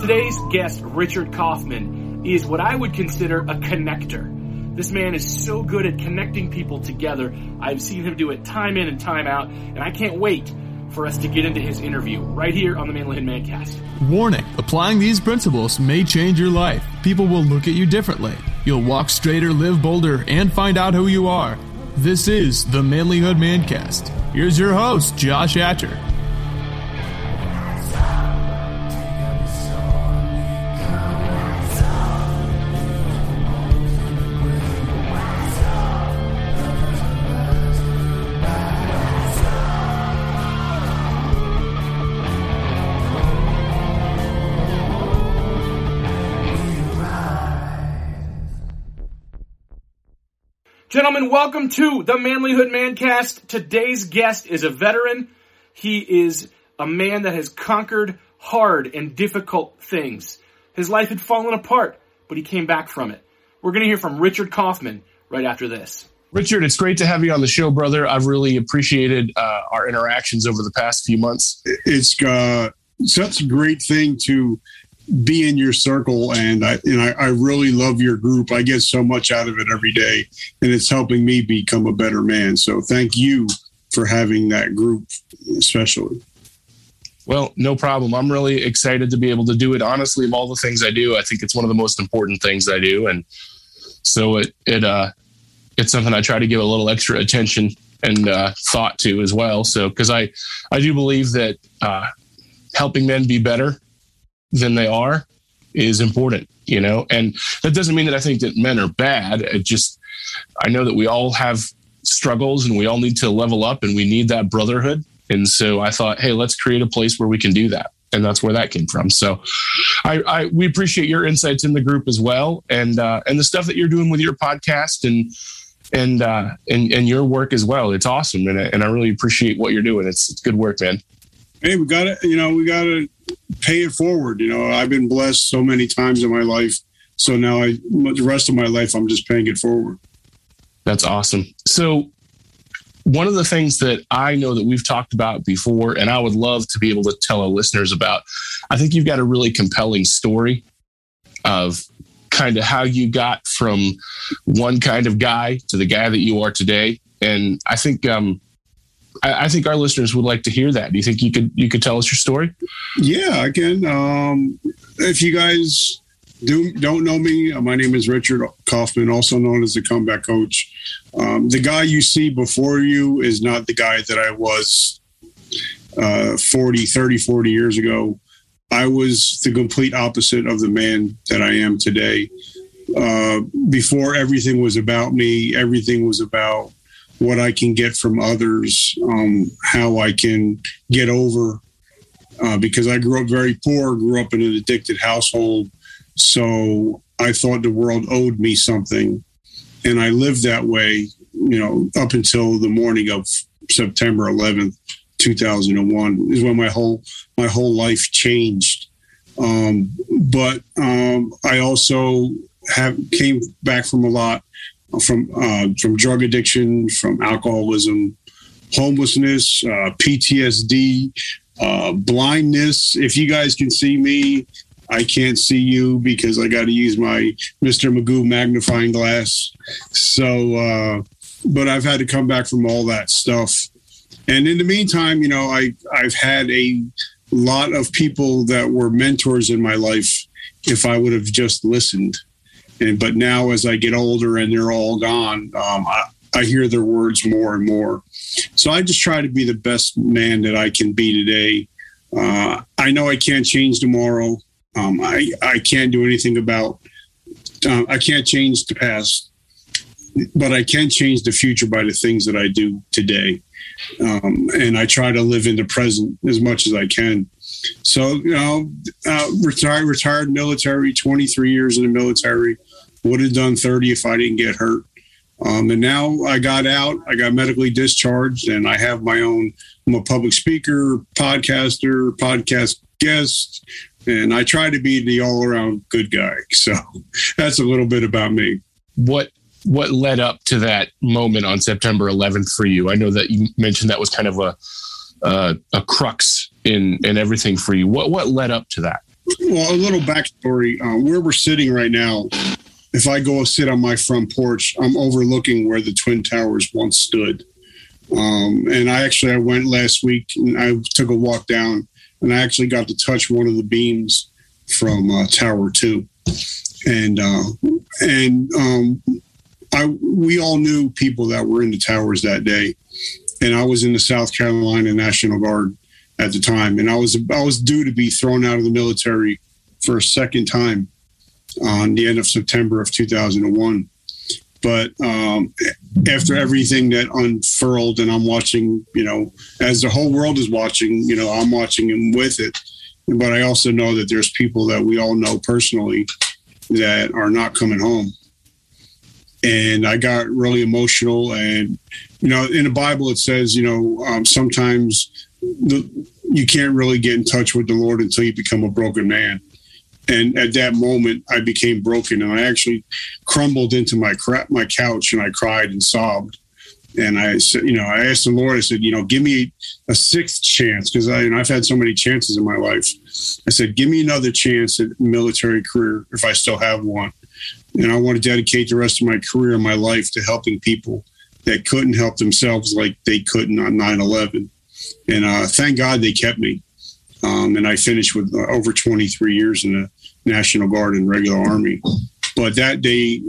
Today's guest, Richard Kaufman, is what I would consider a connector. This man is so good at connecting people together. I've seen him do it time in and time out, and I can't wait for us to get into his interview right here on the Manlihood Mancast. Warning applying these principles may change your life. People will look at you differently. You'll walk straighter, live bolder, and find out who you are. This is the Manlihood Mancast. Here's your host, Josh Hatcher. Gentlemen, welcome to the Manlihood Mancast. Today's guest is a veteran. He is a man that has conquered hard and difficult things. His life had fallen apart, but he came back from it. We're going to hear from Richard Kaufman right after this. Richard, it's great to have you on the show, brother. I've really appreciated uh, our interactions over the past few months. It's uh, such a great thing to be in your circle and I and I, I, really love your group. I get so much out of it every day and it's helping me become a better man. So thank you for having that group especially. Well, no problem. I'm really excited to be able to do it. Honestly, of all the things I do, I think it's one of the most important things I do. And so it it uh it's something I try to give a little extra attention and uh, thought to as well. So because I I do believe that uh, helping men be better than they are is important, you know? And that doesn't mean that I think that men are bad. It just, I know that we all have struggles and we all need to level up and we need that brotherhood. And so I thought, hey, let's create a place where we can do that. And that's where that came from. So I, I we appreciate your insights in the group as well. And, uh, and the stuff that you're doing with your podcast and, and, uh, and, and your work as well. It's awesome. And, and I really appreciate what you're doing. It's, it's good work, man. Hey, we got to, you know, we got to pay it forward. You know, I've been blessed so many times in my life. So now I, the rest of my life, I'm just paying it forward. That's awesome. So one of the things that I know that we've talked about before, and I would love to be able to tell our listeners about, I think you've got a really compelling story of kind of how you got from one kind of guy to the guy that you are today. And I think um, I, I, think our listeners would like to hear that. Do you think you could you could tell us your story? Yeah, I can. Um, if you guys do don't know me, uh, my name is Richard Kaufman, also known as the comeback coach. Um, the guy you see before you is not the guy that I was uh, 40, 30, 40 years ago. I was the complete opposite of the man that I am today. Uh, before everything was about me, everything was about what I can get from others, um, how I can get over. Uh, because I grew up very poor, grew up in an addicted household. So I thought the world owed me something. And I lived that way, you know, up until the morning of September 11th, 2001 is when my whole, my whole life changed. Um, but um, I also have came back from a lot from uh, from drug addiction, from alcoholism, homelessness, uh, PTSD, uh, blindness. If you guys can see me, I can't see you because I got to use my Mr. Magoo magnifying glass. So, uh, but I've had to come back from all that stuff. And in the meantime, you know, I I've had a lot of people that were mentors in my life. If I would have just listened, and but now as I get older and they're all gone, um, I, I hear their words more and more. So I just try to be the best man that I can be today. Uh, I know I can't change tomorrow. Um, I I can't do anything about. Uh, I can't change the past, but I can change the future by the things that I do today. Um, and I try to live in the present as much as I can. So you know, uh, retired retired military, twenty three years in the military would have done 30 if I didn't get hurt. Um, and now I got out, I got medically discharged, and I have my own. I'm a public speaker, podcaster, podcast guest, and I try to be the all around good guy. So that's a little bit about me. What what led up to that moment on September 11th for you? I know that you mentioned that was kind of a uh, a crux in in everything for you. What what led up to that? well, a little backstory. Uh, where we're sitting right now, if I go sit on my front porch, I'm overlooking where the Twin Towers once stood. Um, and I actually I went last week and I took a walk down and I actually got to touch one of the beams from uh, Tower Two, and uh, and um, I we all knew people that were in the towers that day, and I was in the South Carolina National Guard at the time, and I was I was due to be thrown out of the military for a second time on the end of September of 2001. But um, after everything that unfurled, and I'm watching, you know, as the whole world is watching, you know, I'm watching and with it. But I also know that there's people that we all know personally that are not coming home. And I got really emotional. And, you know, in the Bible, it says, you know, um, sometimes the, you can't really get in touch with the Lord until you become a broken man. And at that moment, I became broken, and I actually crumbled into my crap, my couch, and I cried and sobbed. And I said, you know, I asked the Lord, I said, you know, give me a sixth chance because I, you know, I've had so many chances in my life. I said, give me another chance at military career if I still have one. And I want to dedicate the rest of my career and my life to helping people that couldn't help themselves like they couldn't on 9 11. And uh, thank God they kept me. Um, and I finished with uh, over 23 years in the National Guard and regular Army. But that day,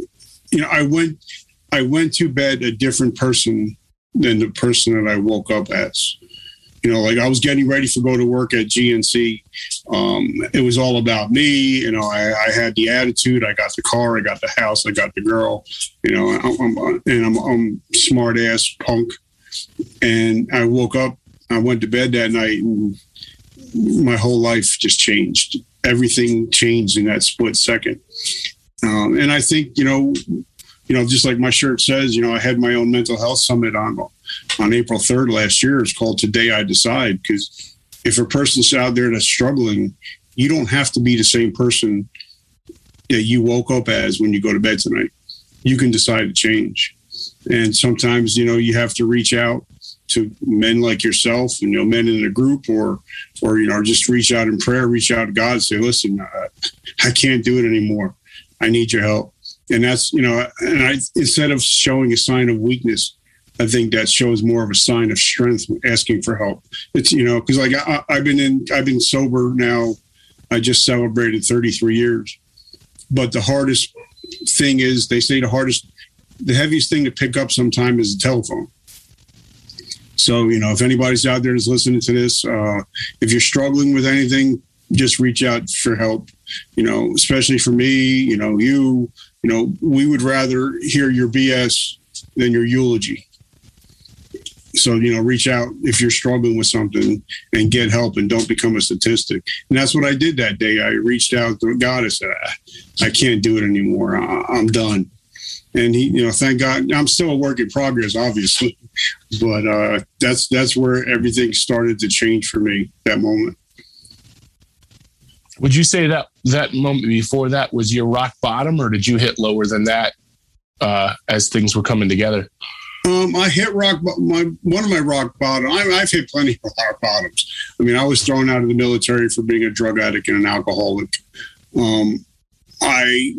you know, I went, I went to bed a different person than the person that I woke up as. You know, like I was getting ready to go to work at GNC. Um, it was all about me. You know, I, I, had the attitude. I got the car. I got the house. I got the girl. You know, I'm, I'm and I'm, I'm smart ass punk. And I woke up. I went to bed that night, and my whole life just changed. Everything changed in that split second. Um, and I think, you know, you know, just like my shirt says, you know, I had my own mental health summit on on April 3rd last year. It's called Today I Decide because if a person's out there that's struggling, you don't have to be the same person that you woke up as when you go to bed tonight. You can decide to change. And sometimes, you know, you have to reach out to men like yourself, and you know, men in a group, or, or you know, just reach out in prayer, reach out to God, say, "Listen, uh, I can't do it anymore. I need your help." And that's, you know, and I instead of showing a sign of weakness, I think that shows more of a sign of strength, asking for help. It's you know, because like I, I've been in, I've been sober now. I just celebrated 33 years, but the hardest thing is they say the hardest, the heaviest thing to pick up sometime is the telephone so, you know, if anybody's out there that's listening to this, uh, if you're struggling with anything, just reach out for help. You know, especially for me, you know, you, you know, we would rather hear your BS than your eulogy. So, you know, reach out if you're struggling with something and get help and don't become a statistic. And that's what I did that day. I reached out to God. I said, I can't do it anymore. I'm done and he, you know, thank God, I'm still a work in progress, obviously, but uh, that's that's where everything started to change for me that moment. Would you say that that moment before that was your rock bottom, or did you hit lower than that uh, as things were coming together? Um, I hit rock. My one of my rock bottom. I, have hit plenty of rock bottoms. I mean, I was thrown out of the military for being a drug addict and an alcoholic. Um, I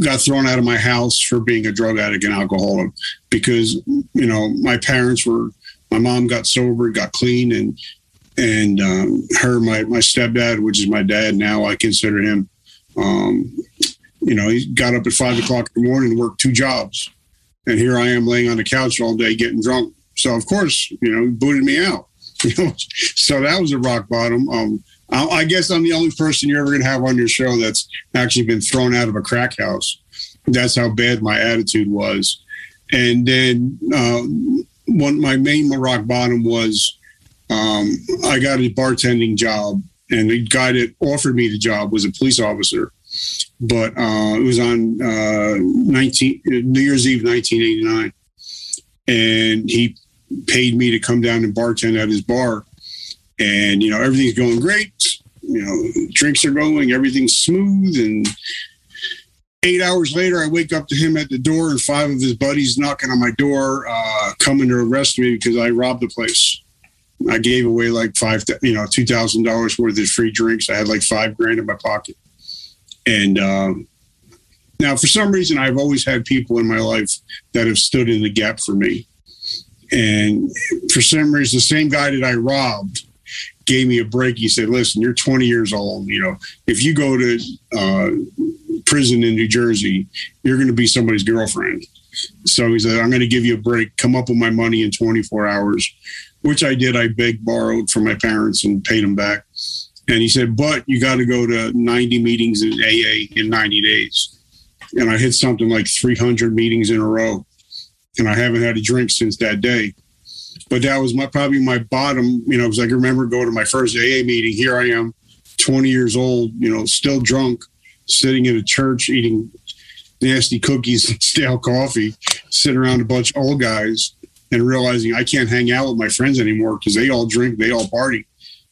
got thrown out of my house for being a drug addict and alcoholic because you know my parents were my mom got sober got clean and and um, her my my stepdad which is my dad now i consider him um, you know he got up at five o'clock in the morning and worked two jobs. And here i am laying on the couch all day getting drunk. So of course you know he booted me out. You know so that was a rock bottom. Um, I guess I'm the only person you're ever going to have on your show that's actually been thrown out of a crack house. That's how bad my attitude was. And then uh, one, my main rock bottom was um, I got a bartending job, and the guy that offered me the job was a police officer. But uh, it was on uh, 19 New Year's Eve, 1989, and he paid me to come down and bartend at his bar and you know everything's going great. You know drinks are going everything's smooth and eight hours later i wake up to him at the door and five of his buddies knocking on my door uh, coming to arrest me because i robbed the place. I gave away like five, you know, two thousand dollars worth of free drinks. I had like five grand in my pocket, and um, now for some reason I've always had people in my life that have stood in the gap for me, and for some reason the same guy that I robbed gave me a break. He said, "Listen, you're 20 years old. You know, if you go to uh, prison in New Jersey, you're going to be somebody's girlfriend." So he said, I'm going to give you a break. Come up with my money in 24 hours, which I did. I begged, borrowed from my parents and paid them back. And he said, but you got to go to 90 meetings in AA in 90 days. And I hit something like 300 meetings in a row. And I haven't had a drink since that day. But that was my probably my bottom, you know, because I can remember going to my first AA meeting. Here I am, 20 years old, you know, still drunk, sitting in a church eating nasty cookies and stale coffee, sitting around a bunch of old guys and realizing I can't hang out with my friends anymore because they all drink, they all party.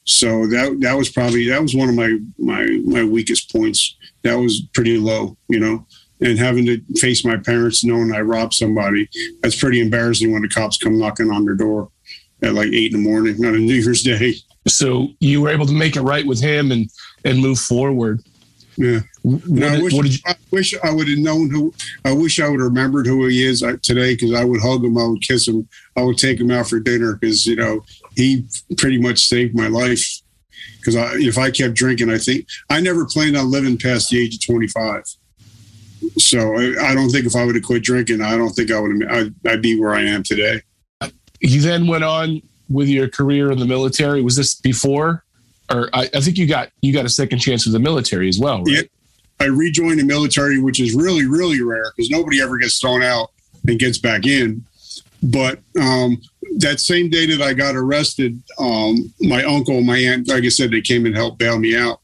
So that that was probably that was one of my my my weakest points. That was pretty low, you know. And having to face my parents knowing I robbed somebody, that's pretty embarrassing when the cops come knocking on their door at like eight in the morning on a New Year's Day. So you were able to make it right with him and and move forward. Yeah. What, I, wish, you, I wish I would have known who. I wish I would have remembered who he is uh, today because I would hug him, I would kiss him, I would take him out for dinner because you know he pretty much saved my life. Because if I kept drinking, I think I never planned on living past the age of twenty five. So I, I, don't think if I would have quit drinking, I don't think I would have. I'd, I'd be where I am today. You then went on with your career in the military. Was this before or I, I, think you got you got a second chance with the military as well, right? Yeah. I rejoined the military, which is really, really rare because nobody ever gets thrown out and gets back in. But um, that same day that I got arrested, um, my uncle, my aunt, like I said, they came and helped bail me out.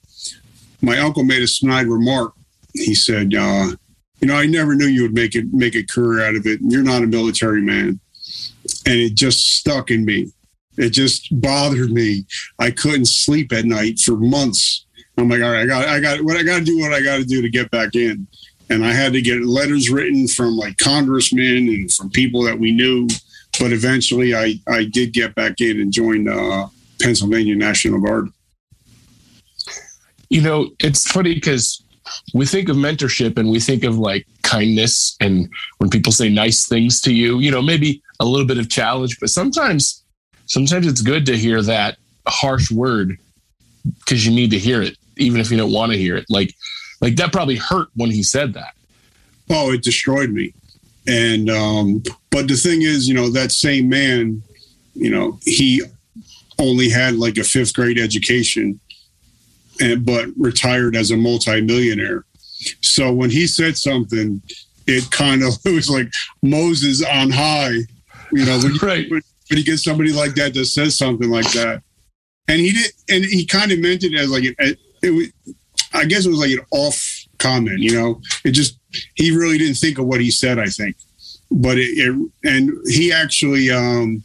My uncle made a snide remark. He said, uh, "You know, I never knew you would make it make a career out of it. You're not a military man," and it just stuck in me. It just bothered me. I couldn't sleep at night for months. I'm like, all right, I got, I got, what I got to do, what I got to do to get back in. And I had to get letters written from like congressmen and from people that we knew. But eventually, I, I did get back in and joined uh, Pennsylvania National Guard. You know, it's funny because we think of mentorship and we think of like kindness and when people say nice things to you, you know, maybe a little bit of challenge, but sometimes sometimes it's good to hear that harsh word because you need to hear it, even if you don't want to hear it. Like, like that probably hurt when he said that. Oh, it destroyed me. And, um, but the thing is, you know, that same man, you know, he only had like a fifth grade education, and but retired as a multimillionaire. So when he said something, it kind of it was like Moses on high, you know. When you, right but you get somebody like that that says something like that, and he did, and he kind of meant it as like it, it was. I guess it was like an off comment, you know. It just he really didn't think of what he said. I think, but it, it and he actually um,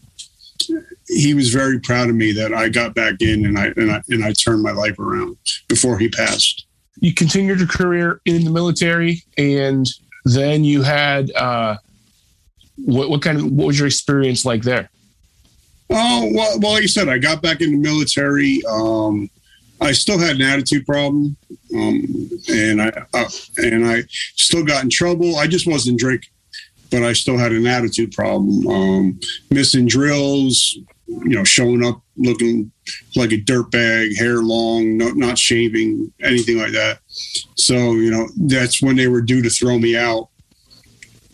he was very proud of me that I got back in and I and I and I turned my life around before he passed. You continued your career in the military, and then you had uh, what, what kind of what was your experience like there? Oh well, well, like I said, I got back in the military. Um, I still had an attitude problem, um, and I uh, and I still got in trouble. I just wasn't drinking, but I still had an attitude problem. Um, missing drills, you know, showing up looking like a dirtbag, hair long, no, not shaving, anything like that. So you know, that's when they were due to throw me out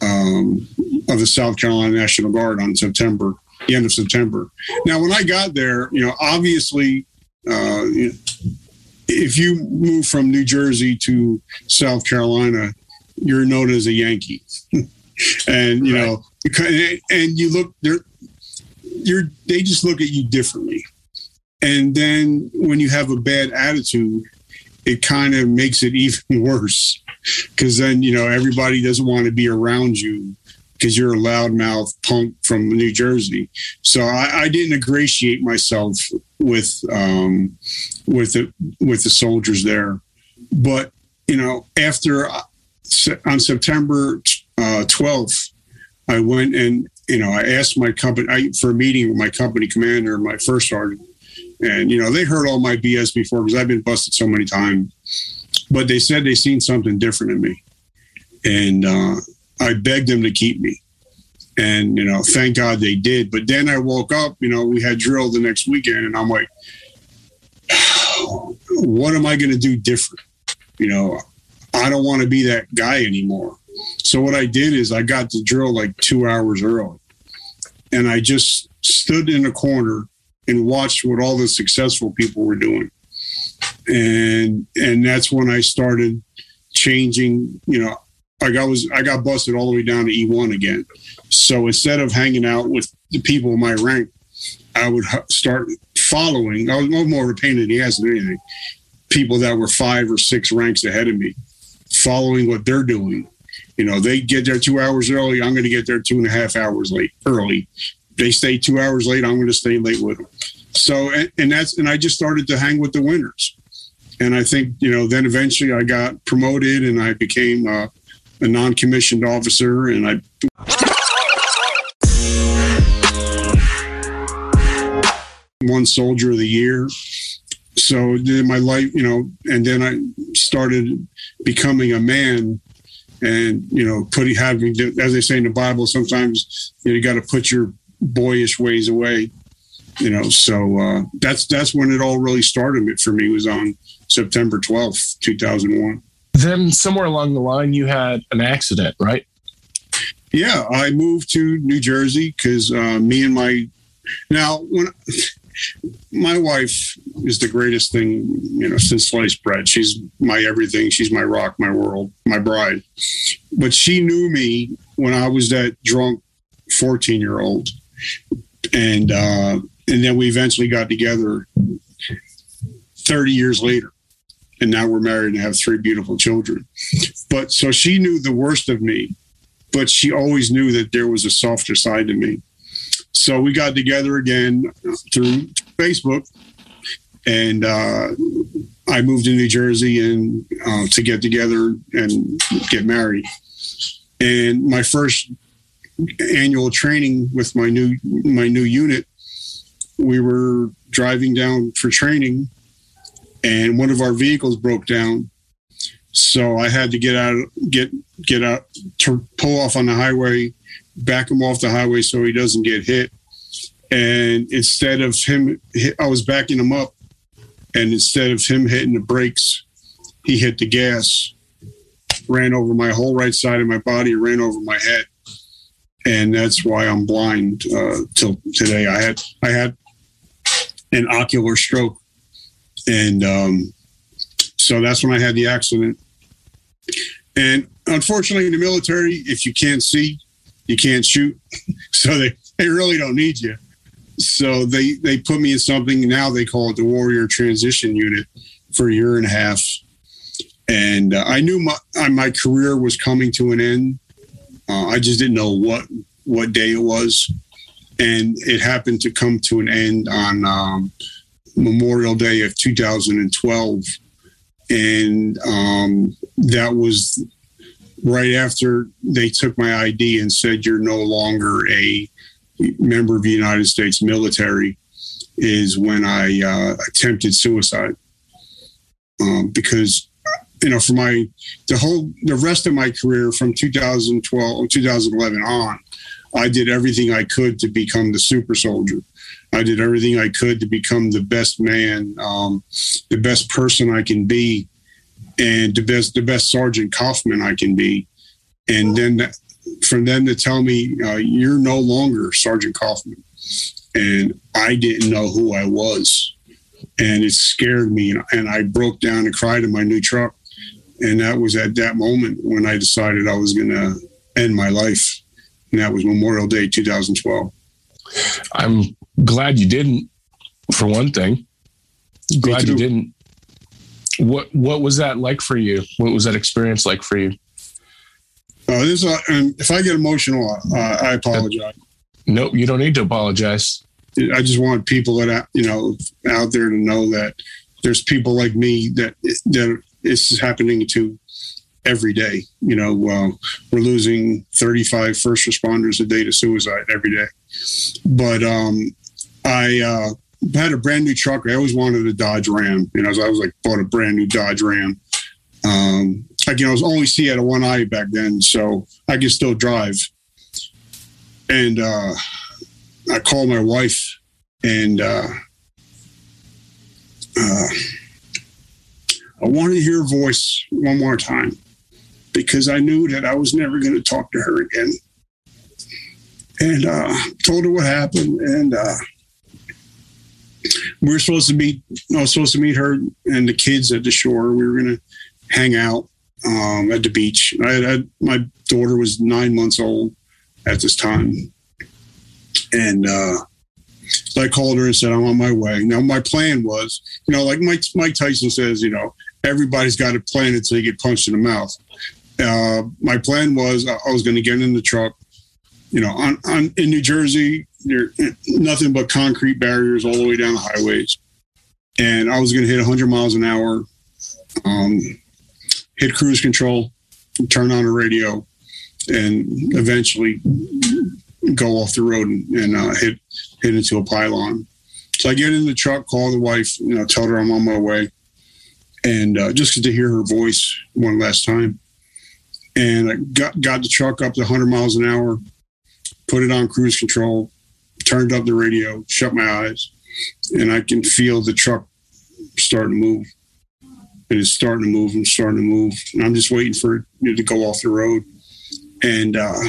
um, of the South Carolina National Guard on September the end of September. Now, when I got there, you know, obviously, uh, if you move from New Jersey to South Carolina, you're known as a Yankee, and you right. know, and you look there, you're they just look at you differently. And then when you have a bad attitude, it kind of makes it even worse because then you know everybody doesn't want to be around you because you're a loudmouth punk from New Jersey. So I, I didn't ingratiate myself with um, with the with the soldiers there. But you know, after uh, on September uh, 12th, I went and you know, I asked my company I, for a meeting with my company commander, my first sergeant, and you know, they heard all my BS before because I've been busted so many times. But they said they seen something different in me, and uh, I begged them to keep me. And you know, thank God they did. But then I woke up. You know, we had drill the next weekend, and I'm like, what am I going to do different? You know, I don't want to be that guy anymore. So what I did is I got the drill like two hours early, and I just stood in a corner and watched what all the successful people were doing, and and that's when I started changing. You know, like I was I got busted all the way down to E one again. So instead of hanging out with the people in my rank, I would start following. I was no more of a pain in the ass than anything. People that were five or six ranks ahead of me, following what they're doing. You know, they get there two hours early. I'm going to get there two and a half hours late early. They stay two hours late. I'm going to stay late with them. So, and, and that's, and I just started to hang with the winners. And I think, you know, then eventually I got promoted and I became a non commissioned officer and I one soldier of the year. So my life, you know, and then I started becoming a man and, you know, putting, having, as they say in the Bible, sometimes you, know, you got to put your boyish ways away, you know, so uh, that's, that's when it all really started for me was on September 12th, 2001. Then somewhere along the line, you had an accident, right? Yeah, I moved to New Jersey because uh, me and my now when my wife is the greatest thing, you know, since sliced bread. She's my everything. She's my rock, my world, my bride. But she knew me when I was that drunk 14 year old. And, uh, and then we eventually got together 30 years later. And now we're married and have three beautiful children. But so she knew the worst of me, but she always knew that there was a softer side to me so we got together again through Facebook, and uh, I moved to New Jersey and uh, to get together and get married. And my first annual training with my new my new unit, we were driving down for training, and one of our vehicles broke down. So I had to get out, get get out, to pull off on the highway back him off the highway so he doesn't get hit. And instead of him, I was backing him up, and instead of him hitting the brakes, he hit the gas, ran over my whole right side of my body, ran over my head, and that's why I'm blind uh, till today. I had I had an ocular stroke, and um, so that's when I had the accident. And unfortunately, in the military, if you can't see, you can't shoot. So they, they really don't need you. So they, they put me in something now they call it the Warrior Transition Unit for a year and a half. And uh, I knew my, my career was coming to an end. Uh, I just didn't know what, what day it was. And it happened to come to an end on um, Memorial Day of 2012. And um, that was right after they took my ID and said you're no longer a member of the United States military, is when I uh, attempted suicide. Um, because you know, for my the whole the rest of my career from 2012 2011 on, I did everything I could to become the super soldier. I did everything I could to become the best man, um, the best person I can be, and the best the best Sergeant Kaufman I can be, and then from them to tell me uh, you're no longer Sergeant Kaufman, and I didn't know who I was, and it scared me, and I broke down and cried in my new truck, and that was at that moment when I decided I was going to end my life, and that was Memorial Day 2012. I'm glad you didn't, for one thing. Glad you didn't what what was that like for you? What was that experience like for you? Uh, this uh, and if I get emotional, uh, I apologize. Nope, you don't need to apologize. I just want people that you know out there to know that there's people like me that that is happening to, every day. You know, uh, we're losing 35 first responders a day to suicide every day. But um, I uh, had a brand new truck. I always wanted a Dodge Ram. You know, so I was like bought a brand new Dodge Ram. Um, again, I was only see out of one eye back then, so I could still drive. And uh, I called my wife, and uh, uh, I wanted to hear her voice one more time because I knew that I was never going to talk to her again. And uh, told her what happened, and uh, we were supposed to meet. I was supposed to meet her and the kids at the shore. We were going to hang out um, at the beach. I had, my daughter was nine months old at this time, and uh, I called her and said I'm on my way. Now my plan was, you know, like Mike Mike Tyson says, you know, everybody's got a plan until you get punched in the mouth. Uh, my plan was I was going to get in the truck. You know, on, on in New Jersey, nothing but concrete barriers all the way down the highways, and I was going to hit 100 miles an hour. Um, hit cruise control, turn on the radio, and eventually go off the road and, and uh, hit hit into a pylon. So I get in the truck, call the wife, you know, tell her I'm on my way, and uh, just to hear her voice one last time. And I got got the truck up to 100 miles an hour, put it on cruise control, turned up the radio, shut my eyes, and I can feel the truck starting to move and it's starting to move and starting to move. And I'm just waiting for it to go off the road. And uh,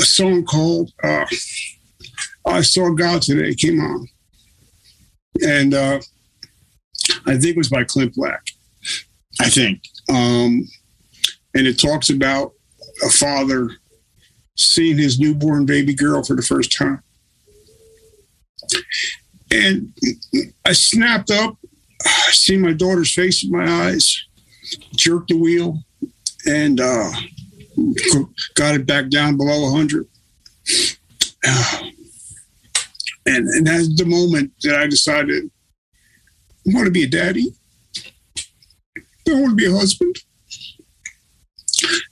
a song called uh, I Saw God Today came on. And uh, I think it was by Clint Black. I think. Um, and it talks about a father seeing his newborn baby girl for the first time. And I snapped up. I see my daughter's face in my eyes, jerked the wheel, and uh, got it back down below 100. Uh, and, and that's the moment that I decided I want to be a daddy. I want to be a husband.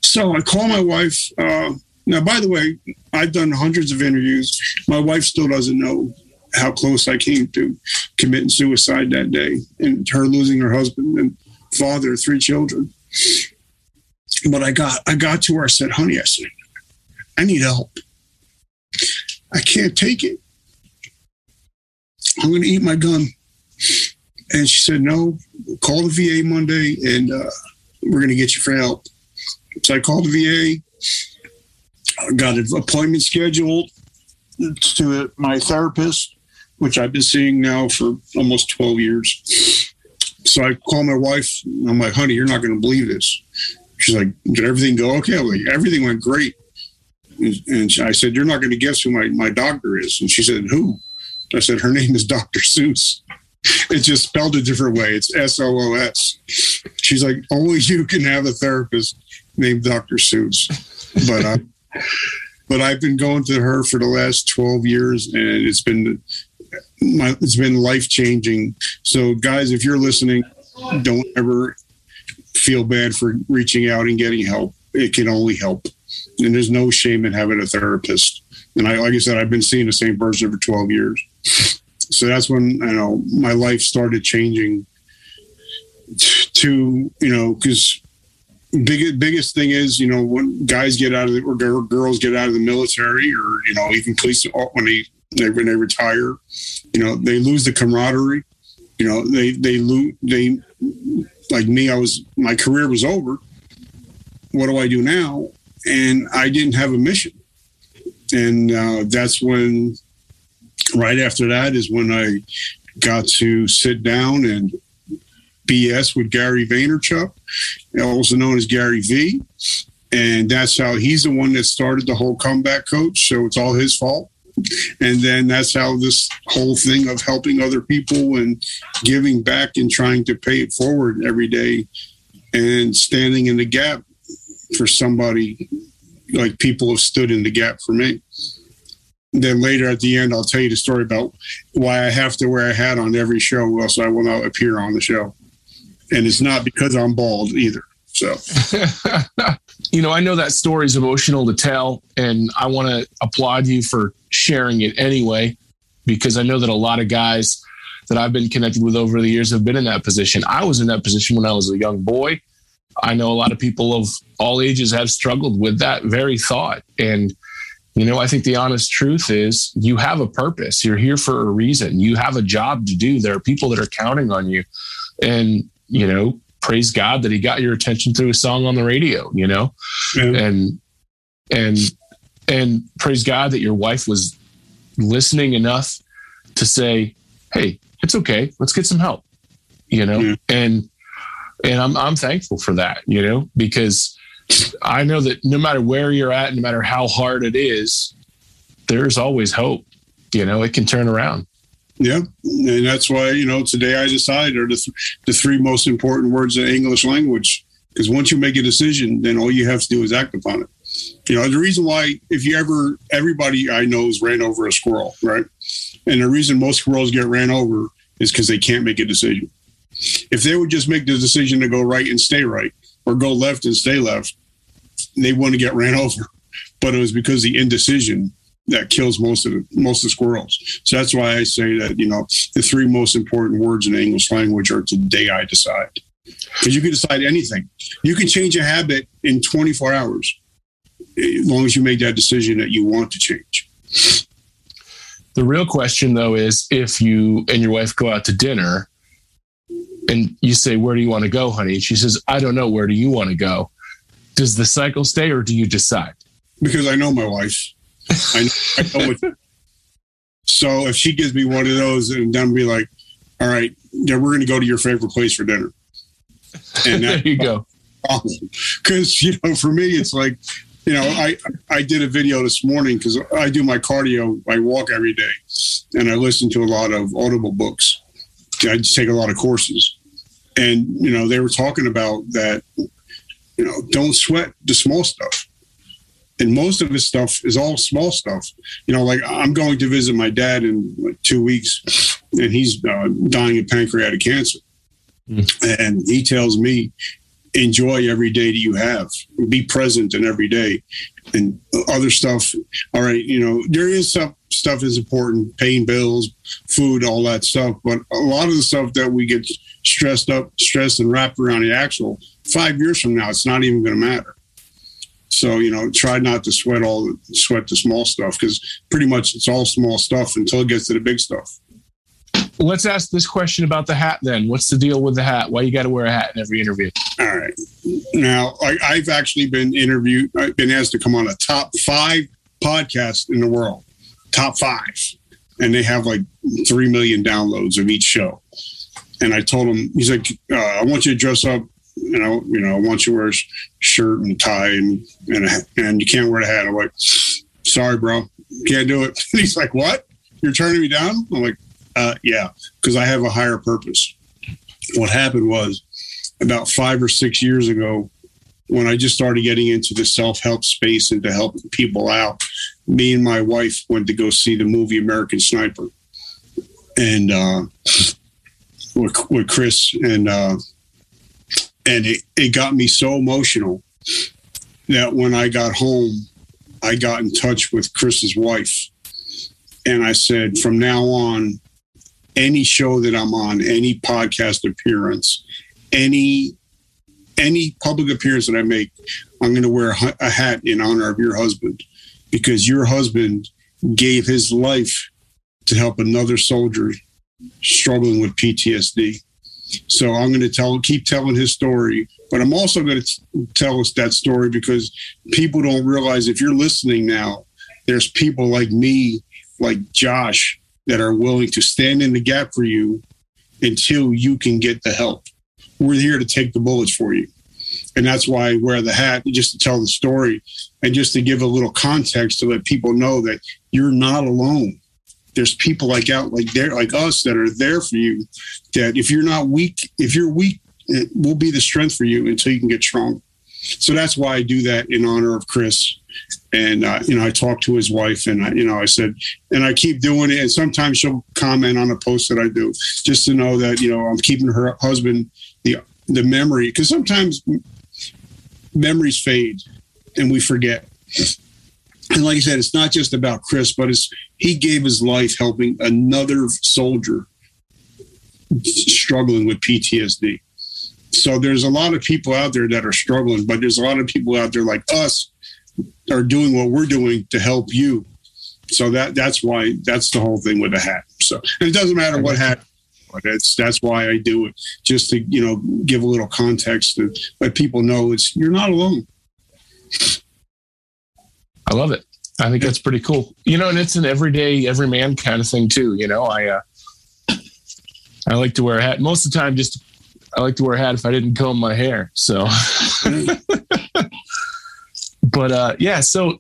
So I call my wife. Uh, now, by the way, I've done hundreds of interviews. My wife still doesn't know how close I came to committing suicide that day and her losing her husband and father, three children. But I got I got to her, I said, honey, I said, I need help. I can't take it. I'm gonna eat my gun. And she said, no, call the VA Monday and uh, we're gonna get you for help. So I called the VA, got an appointment scheduled to my therapist which I've been seeing now for almost 12 years. So I call my wife. I'm like, honey, you're not going to believe this. She's like, did everything go okay? I'm like, everything went great. And I said, you're not going to guess who my, my doctor is. And she said, who? I said, her name is Dr. Seuss. It's just spelled a different way. It's S O O S. She's like, only you can have a therapist named Dr. Seuss. But I, but I've been going to her for the last 12 years and it's been my, it's been life changing. So, guys, if you're listening, don't ever feel bad for reaching out and getting help. It can only help, and there's no shame in having a therapist. And I, like I said, I've been seeing the same person for 12 years. So that's when you know my life started changing. To you know, because biggest biggest thing is you know when guys get out of the, or girls get out of the military or you know even police when they they, when they retire, you know, they lose the camaraderie. You know, they they lose they like me. I was my career was over. What do I do now? And I didn't have a mission. And uh, that's when, right after that, is when I got to sit down and BS with Gary Vaynerchuk, Uh, also known as Gary V. And that's how he's the one that started the whole comeback coach. So it's all his fault and then that's how this whole thing of helping other people and giving back and trying to pay it forward every day and standing in the gap for somebody like people have stood in the gap for me then later at the end i'll tell you the story about why i have to wear a hat on every show else i will not appear on the show and it's not because I'm bald either. So, you know, I know that story is emotional to tell, and I want to applaud you for sharing it anyway, because I know that a lot of guys that I've been connected with over the years have been in that position. I was in that position when I was a young boy. I know a lot of people of all ages have struggled with that very thought. And, you know, I think the honest truth is you have a purpose. You're here for a reason. You have a job to do. There are people that are counting on you. And, you know, praise God that he got your attention through a song on the radio, you know? Yeah. And, and, and praise God that your wife was listening enough to say, Hey, it's okay. Let's get some help, you know? Yeah. And, and I'm, I'm thankful for that, you know, because I know that no matter where you're at, no matter how hard it is, there's always hope, you know, it can turn around. Yeah, and that's why you know today I decided are the, th- the three most important words in English language. Because once you make a decision, then all you have to do is act upon it. You know the reason why if you ever everybody I know has ran over a squirrel, right? And the reason most squirrels get ran over is because they can't make a decision. If they would just make the decision to go right and stay right, or go left and stay left, they wouldn't get ran over. But it was because the indecision that kills most of the, most of the squirrels. So that's why I say that you know the three most important words in the English language are "today I decide," because you can decide anything. You can change a habit in 24 hours, eh, as long as you make that decision that you want to change. The real question, though, is if you and your wife go out to dinner and you say, Where do you want to go, honey? And she says, I don't know. Where do you want to go? Does the cycle stay or do you decide? Because I know my wife. I know, I know what, so if she gives me one of those and then be like, all right, yeah, we're going to go to your favorite place for dinner. And there you go. Because, you know, for me, it's like, you know, I, I did a video this morning because I do my cardio. I walk every day and I listen to a lot of audible books. I just take a lot of courses. And, you know, they were talking about that, you know, don't sweat the small stuff and most of his stuff is all small stuff. You know, like I'm going to visit my dad in like two weeks, and he's uh, dying of pancreatic cancer. Mm. And he tells me, enjoy every day that you have, be present in every day, and other stuff. All right, you know, there is stuff stuff is important, paying bills, food, all that stuff. But a lot of the stuff that we get stressed up, stressed and wrapped around the axle, five years from now, it's not even going to matter. So you know, try not to sweat all the sweat the small stuff because pretty much it's all small stuff until it gets to the big stuff. Let's ask this question about the hat then. What's the deal with the hat? Why you got to wear a hat in every interview? All right. Now, I, I've actually been interviewed. I've been asked to come on a top five podcast in the world, top five, and they have like three million downloads of each show. And I told him, he's like, uh, I want you to dress up you know, you know, once you wear a shirt and tie and and, a, and you can't wear a hat. I'm like, sorry, bro, can't do it. he's like, what? You're turning me down? I'm like, uh, yeah, because I have a higher purpose. What happened was about five or six years ago, when I just started getting into the self help space and to help people out, me and my wife went to go see the movie American Sniper, and uh, with, with Chris and uh, and it, it got me so emotional that when I got home, I got in touch with Chris's wife. And I said, from now on, any show that I'm on, any podcast appearance, any any public appearance that I make, I'm going to wear a hat in honor of your husband because your husband gave his life to help another soldier struggling with PTSD. So I'm going to tell, keep telling his story, but I'm also going to tell us that story because people don't realize if you're listening now, there's people like me, like Josh, that are willing to stand in the gap for you until you can get the help. We're here to take the bullets for you. And that's why I wear the hat, just to tell the story and just to give a little context to let people know that you're not alone there's people like out like there like us that are there for you that if you're not weak if you're weak it will be the strength for you until you can get strong. So that's why i do that in honor of chris. And uh, you know i talked to his wife and I, you know i said and i keep doing it. And sometimes she'll comment on a post that i do just to know that you know i'm keeping her husband the the memory because sometimes memories fade and we forget. And like I said, it's not just about Chris, but it's he gave his life helping another soldier struggling with PTSD. So there's a lot of people out there that are struggling, but there's a lot of people out there like us are doing what we're doing to help you. So that that's why that's the whole thing with the hat. So it doesn't matter what hat that's that's why I do it, just to you know give a little context and let people know it's you're not alone. I love it. I think that's pretty cool. You know, and it's an everyday, every man kind of thing too. You know, I uh, I like to wear a hat most of the time. Just I like to wear a hat if I didn't comb my hair. So, but uh, yeah. So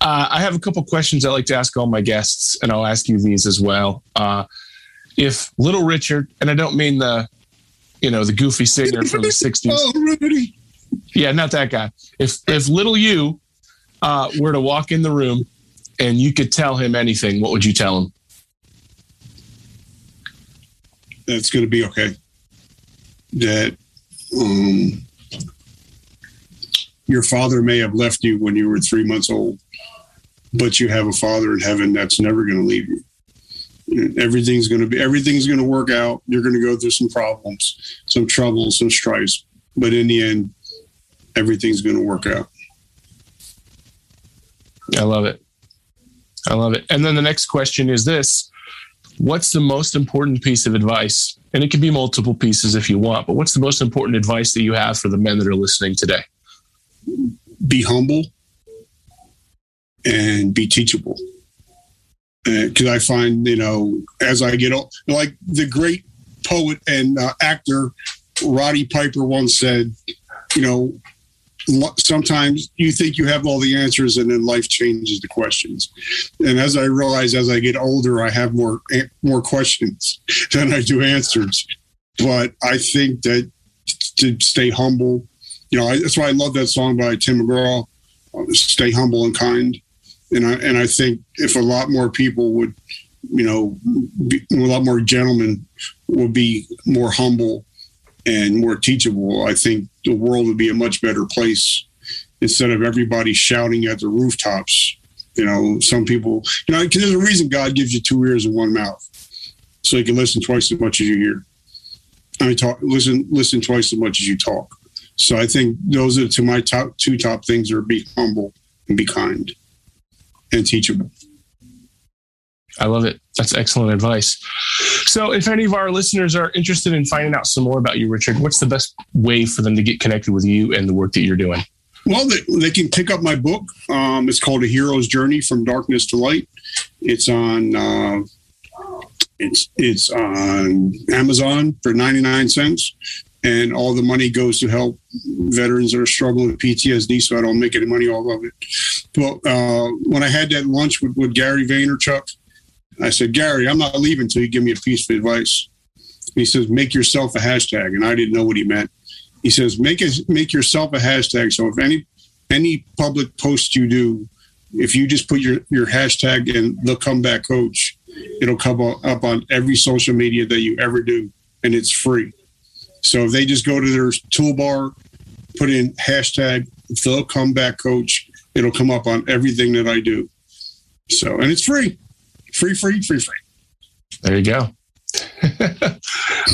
uh, I have a couple questions I like to ask all my guests, and I'll ask you these as well. Uh, if Little Richard, and I don't mean the, you know, the goofy singer from the '60s. oh, Rudy. Yeah, not that guy. If if Little you uh, were to walk in the room and you could tell him anything, what would you tell him? That's going to be okay. That um, your father may have left you when you were three months old, but you have a father in heaven that's never going to leave you everything's going to be everything's going to work out you're going to go through some problems some troubles some strife but in the end everything's going to work out i love it. I love it. And then the next question is this. What's the most important piece of advice? And it can be multiple pieces if you want but what's the most important advice that you have for the men that are listening today? Be humble and be teachable. Because I find you know as I get old, like the great poet and uh, actor Roddy Piper once said, you know, sometimes you think you have all the answers and then life changes the questions. And as I realize as I get older, I have more more questions than I do answers. But I think that to stay humble, you know, I, that's why I love that song by Tim McGraw, uh, "Stay Humble and Kind." and I and I think if a lot more people would, you know, be, a lot more gentlemen would be more humble and more teachable, I think the world would be a much better place instead of everybody shouting at the rooftops. You know, some people, you know, because there's a reason God gives you two ears and one mouth, so you can listen twice as much as you hear. I mean, talk, listen, listen twice as much as you talk. So I think those are to my top two top things are be humble and be kind and teachable. I love it. That's excellent advice. So, if any of our listeners are interested in finding out some more about you, Richard, what's the best way for them to get connected with you and the work that you're doing? Well, they, they can pick up my book. Um, it's called A Hero's Journey from Darkness to Light. It's on uh, it's it's on Amazon for 99 cents and all the money goes to help veterans that are struggling with PTSD. So I don't make any money off of it. But uh, when I had that lunch with, with Gary Vaynerchuk, I said, Gary, I'm not leaving until you give me a piece of advice. He says, make yourself a hashtag, and I didn't know what he meant. He says, make it, make yourself a hashtag. So if any any public post you do, if you just put your your hashtag and the comeback coach, it'll come up on every social media that you ever do, and it's free. So if they just go to their toolbar, put in hashtag the comeback coach, it'll come up on everything that I do. So, and it's free, free, free, free, free. There you go.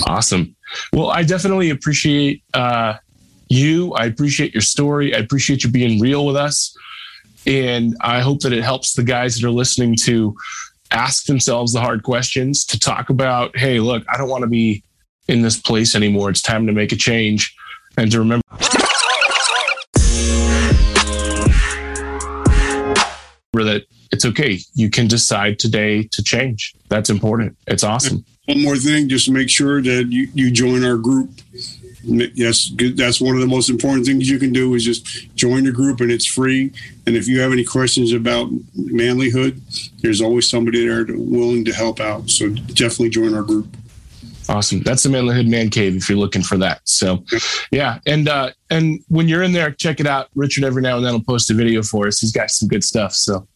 awesome. Well, I definitely appreciate uh, you. I appreciate your story. I appreciate you being real with us. And I hope that it helps the guys that are listening to ask themselves the hard questions, to talk about, hey, look, I don't want to be in this place anymore. It's time to make a change and to remember. It's okay. You can decide today to change. That's important. It's awesome. One more thing, just make sure that you, you join our group. Yes, that's one of the most important things you can do is just join the group and it's free. And if you have any questions about manlihood, there's always somebody there willing to help out. So definitely join our group. Awesome. That's the Manlihood Man Cave if you're looking for that. So, yeah, and uh, and when you're in there, check it out. Richard every now and then will post a video for us. He's got some good stuff. So,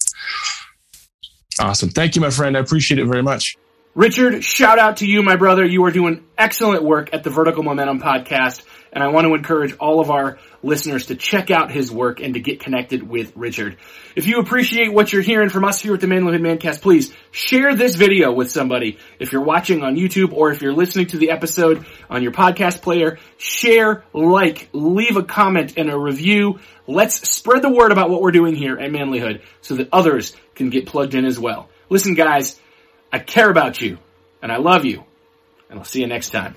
awesome. Thank you, my friend. I appreciate it very much. Richard, shout out to you, my brother. You are doing excellent work at the Vertical Momentum podcast, and I want to encourage all of our listeners to check out his work and to get connected with Richard. If you appreciate what you're hearing from us here at the Manlihood Mancast, please share this video with somebody. If you're watching on YouTube or if you're listening to the episode on your podcast player, share, like, leave a comment and a review. Let's spread the word about what we're doing here at Manlihood so that others can get plugged in as well. Listen, guys, I care about you, and I love you, and I'll see you next time.